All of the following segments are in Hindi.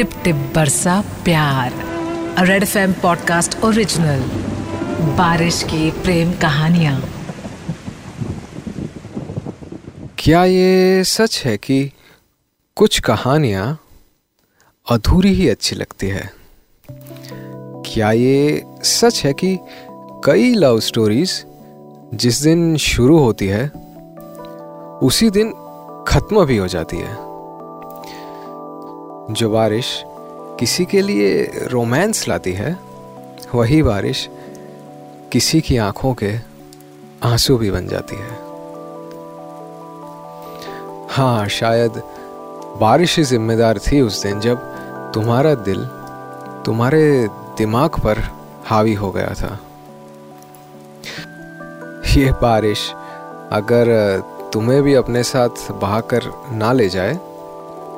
Tip Tip Barsa Pyaar. Red FM podcast original बारिश की प्रेम कहानियाँ। क्या ये सच है कि कुछ कहानियाँ अधूरी ही अच्छी लगती है? क्या ये सच है कि कई लव स्टोरीज जिस दिन शुरू होती है, उसी दिन खत्म भी हो जाती है? जो बारिश किसी के लिए रोमांस लाती है, वही बारिश किसी की आँखों के आँसू भी बन जाती है। हाँ शायद बारिश ही जिम्मेदार थी उस दिन जब तुम्हारा दिल तुम्हारे दिमाग पर हावी हो गया था। ये बारिश अगर तुम्हें भी अपने साथ बहाकर ना ले जाए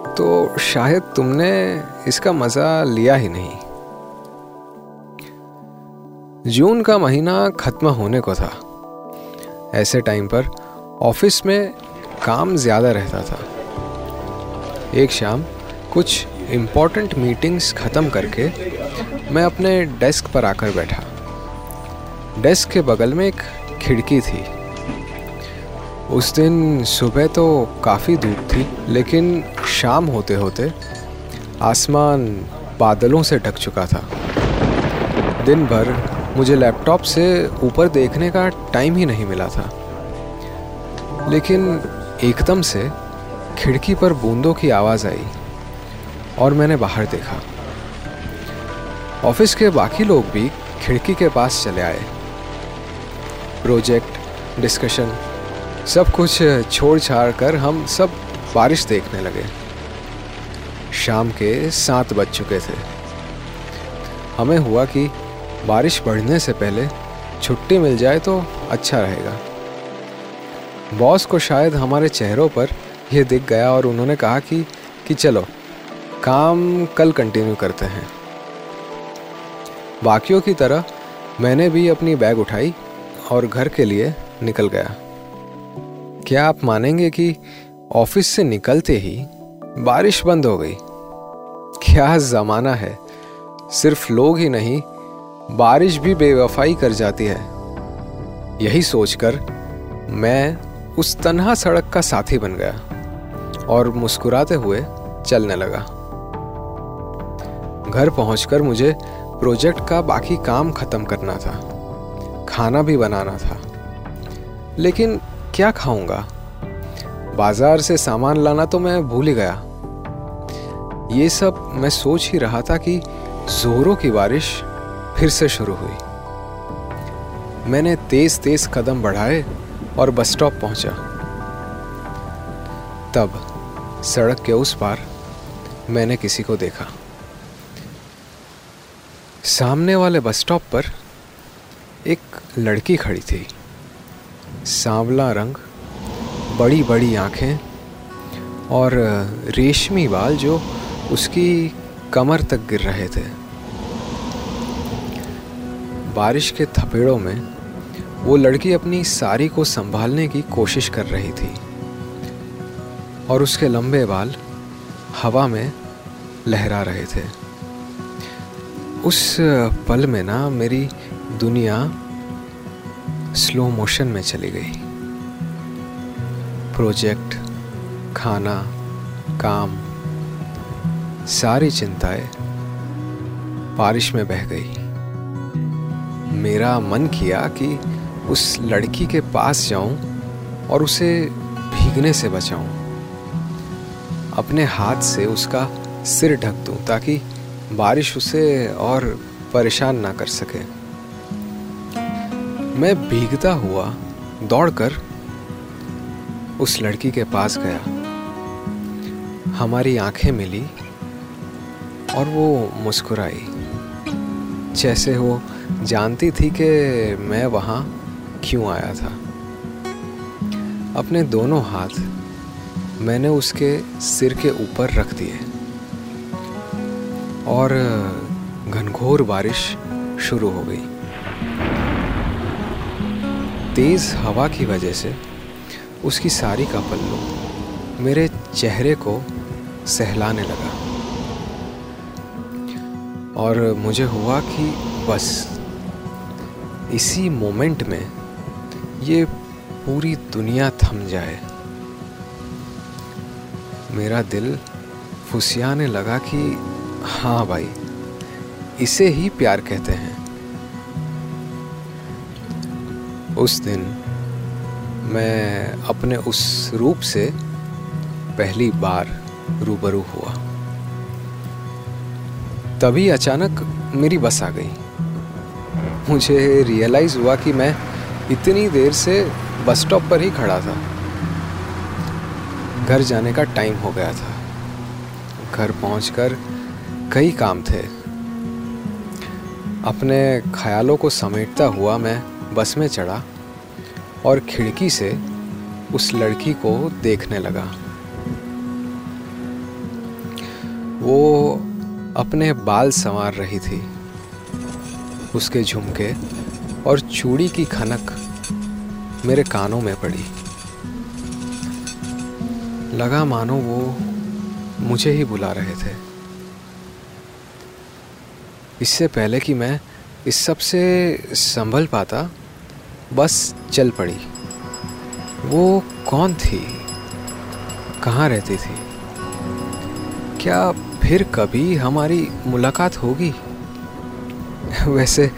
तो शायद तुमने इसका मज़ा लिया ही नहीं। जून का महीना ख़त्म होने को था। ऐसे टाइम पर ऑफ़िस में काम ज़्यादा रहता था। एक शाम कुछ इम्पोर्टेंट मीटिंग्स ख़त्म करके मैं अपने डेस्क पर आकर बैठा। डेस्क के बगल में एक खिड़की थी। उस दिन सुबह तो काफ़ी धूप थी, लेकिन शाम होते होते आसमान बादलों से ढक चुका था। दिन भर मुझे लैपटॉप से ऊपर देखने का टाइम ही नहीं मिला था। लेकिन एकदम से खिड़की पर बूंदों की आवाज़ आई और मैंने बाहर देखा। ऑफ़िस के बाकी लोग भी खिड़की के पास चले आए। प्रोजेक्ट, डिस्कशन सब कुछ छोड़ छाड़ कर हम सब बारिश देखने लगे। शाम के सात बज चुके थे। हमें हुआ कि बारिश बढ़ने से पहले छुट्टी मिल जाए तो अच्छा रहेगा। बॉस को शायद हमारे चेहरों पर यह दिख गया और उन्होंने कहा कि कि चलो, काम कल कंटिन्यू करते हैं। बाकियों की तरह मैंने भी अपनी बैग उठाई और घर के लिए निकल गया। क्या आप मानेंगे कि ऑफ़िस से निकलते ही बारिश बंद हो गई? क्या ज़माना है। सिर्फ़ लोग ही नहीं, बारिश भी बेवफाई कर जाती है। यही सोचकर मैं उस तन्हा सड़क का साथी बन गया और मुस्कुराते हुए चलने लगा। घर पहुंचकर मुझे प्रोजेक्ट का बाकी काम खत्म करना था, खाना भी बनाना था। लेकिन क्या खाऊँगा? बाज़ार से सामान लाना तो मैं भूल ही गया। ये सब मैं सोच ही रहा था कि जोरों की बारिश फिर से शुरू हुई। मैंने तेज तेज कदम बढ़ाए और बस स्टॉप पहुँचा। तब सड़क के उस पार मैंने किसी को देखा। सामने वाले बस स्टॉप पर एक लड़की खड़ी थी। सांवला रंग बड़ी बड़ी आँखें और रेशमी बाल जो उसकी कमर तक गिर रहे थे। बारिश के थपेड़ों में वो लड़की अपनी साड़ी को संभालने की कोशिश कर रही थी और उसके लंबे बाल हवा में लहरा रहे थे। उस पल में ना मेरी दुनिया स्लो मोशन में चली गई। प्रोजेक्ट, खाना, काम, सारी चिंताएँ बारिश में बह गई। मेरा मन किया कि उस लड़की के पास जाऊँ और उसे भीगने से बचाऊं। अपने हाथ से उसका सिर ढक दूँ ताकि बारिश उसे और परेशान ना कर सके। मैं भीगता हुआ दौड़कर उस लड़की के पास गया। हमारी आँखें मिली और वो मुस्कुराई। जैसे वो जानती थी कि मैं वहाँ क्यों आया था। अपने दोनों हाथ मैंने उसके सिर के ऊपर रख दिए और घनघोर बारिश शुरू हो गई। तेज़ हवा की वजह से उसकी सारी का पल्लू मेरे चेहरे को सहलाने लगा। और मुझे हुआ कि बस इसी मोमेंट में ये पूरी दुनिया थम जाए। मेरा दिल फुसियाने लगा कि हाँ भाई, इसे ही प्यार कहते हैं। उस दिन मैं अपने उस रूप से पहली बार रूबरू हुआ। तभी अचानक मेरी बस आ गई। मुझे रियलाइज़ हुआ कि मैं इतनी देर से बस स्टॉप पर ही खड़ा था। घर जाने का टाइम हो गया था। घर पहुंचकर कई काम थे। अपने ख्यालों को समेटता हुआ मैं बस में चढ़ा। और खिड़की से उस लड़की को देखने लगा। वो अपने बाल संवार रही थी, उसके झुमके और चूड़ी की खनक मेरे कानों में पड़ी। लगा मानो वो मुझे ही बुला रहे थे। इससे पहले कि मैं इस सबसे संभल पाता बस चल पड़ी। वो कौन थी? कहाँ रहती थी? क्या फिर कभी हमारी मुलाकात होगी? वैसे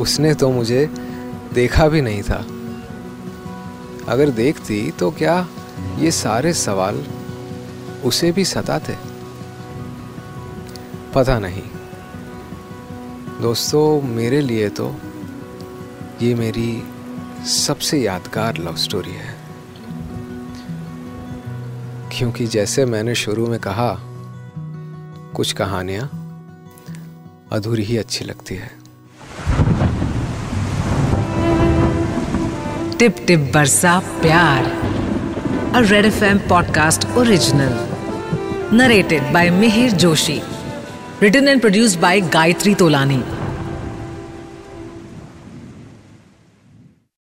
उसने तो मुझे देखा भी नहीं था। अगर देखती तो क्या ये सारे सवाल उसे भी सताते? पता नहीं। दोस्तों, मेरे लिए तो ये मेरी सबसे यादगार लव स्टोरी है। क्योंकि जैसे मैंने शुरू में कहा, कुछ कहानियाँ अधूरी ही अच्छी लगती है। Tip Tip Barsa Pyaar a Red FM podcast original narrated by Mihir Joshi written and produced by Gayatri Tolani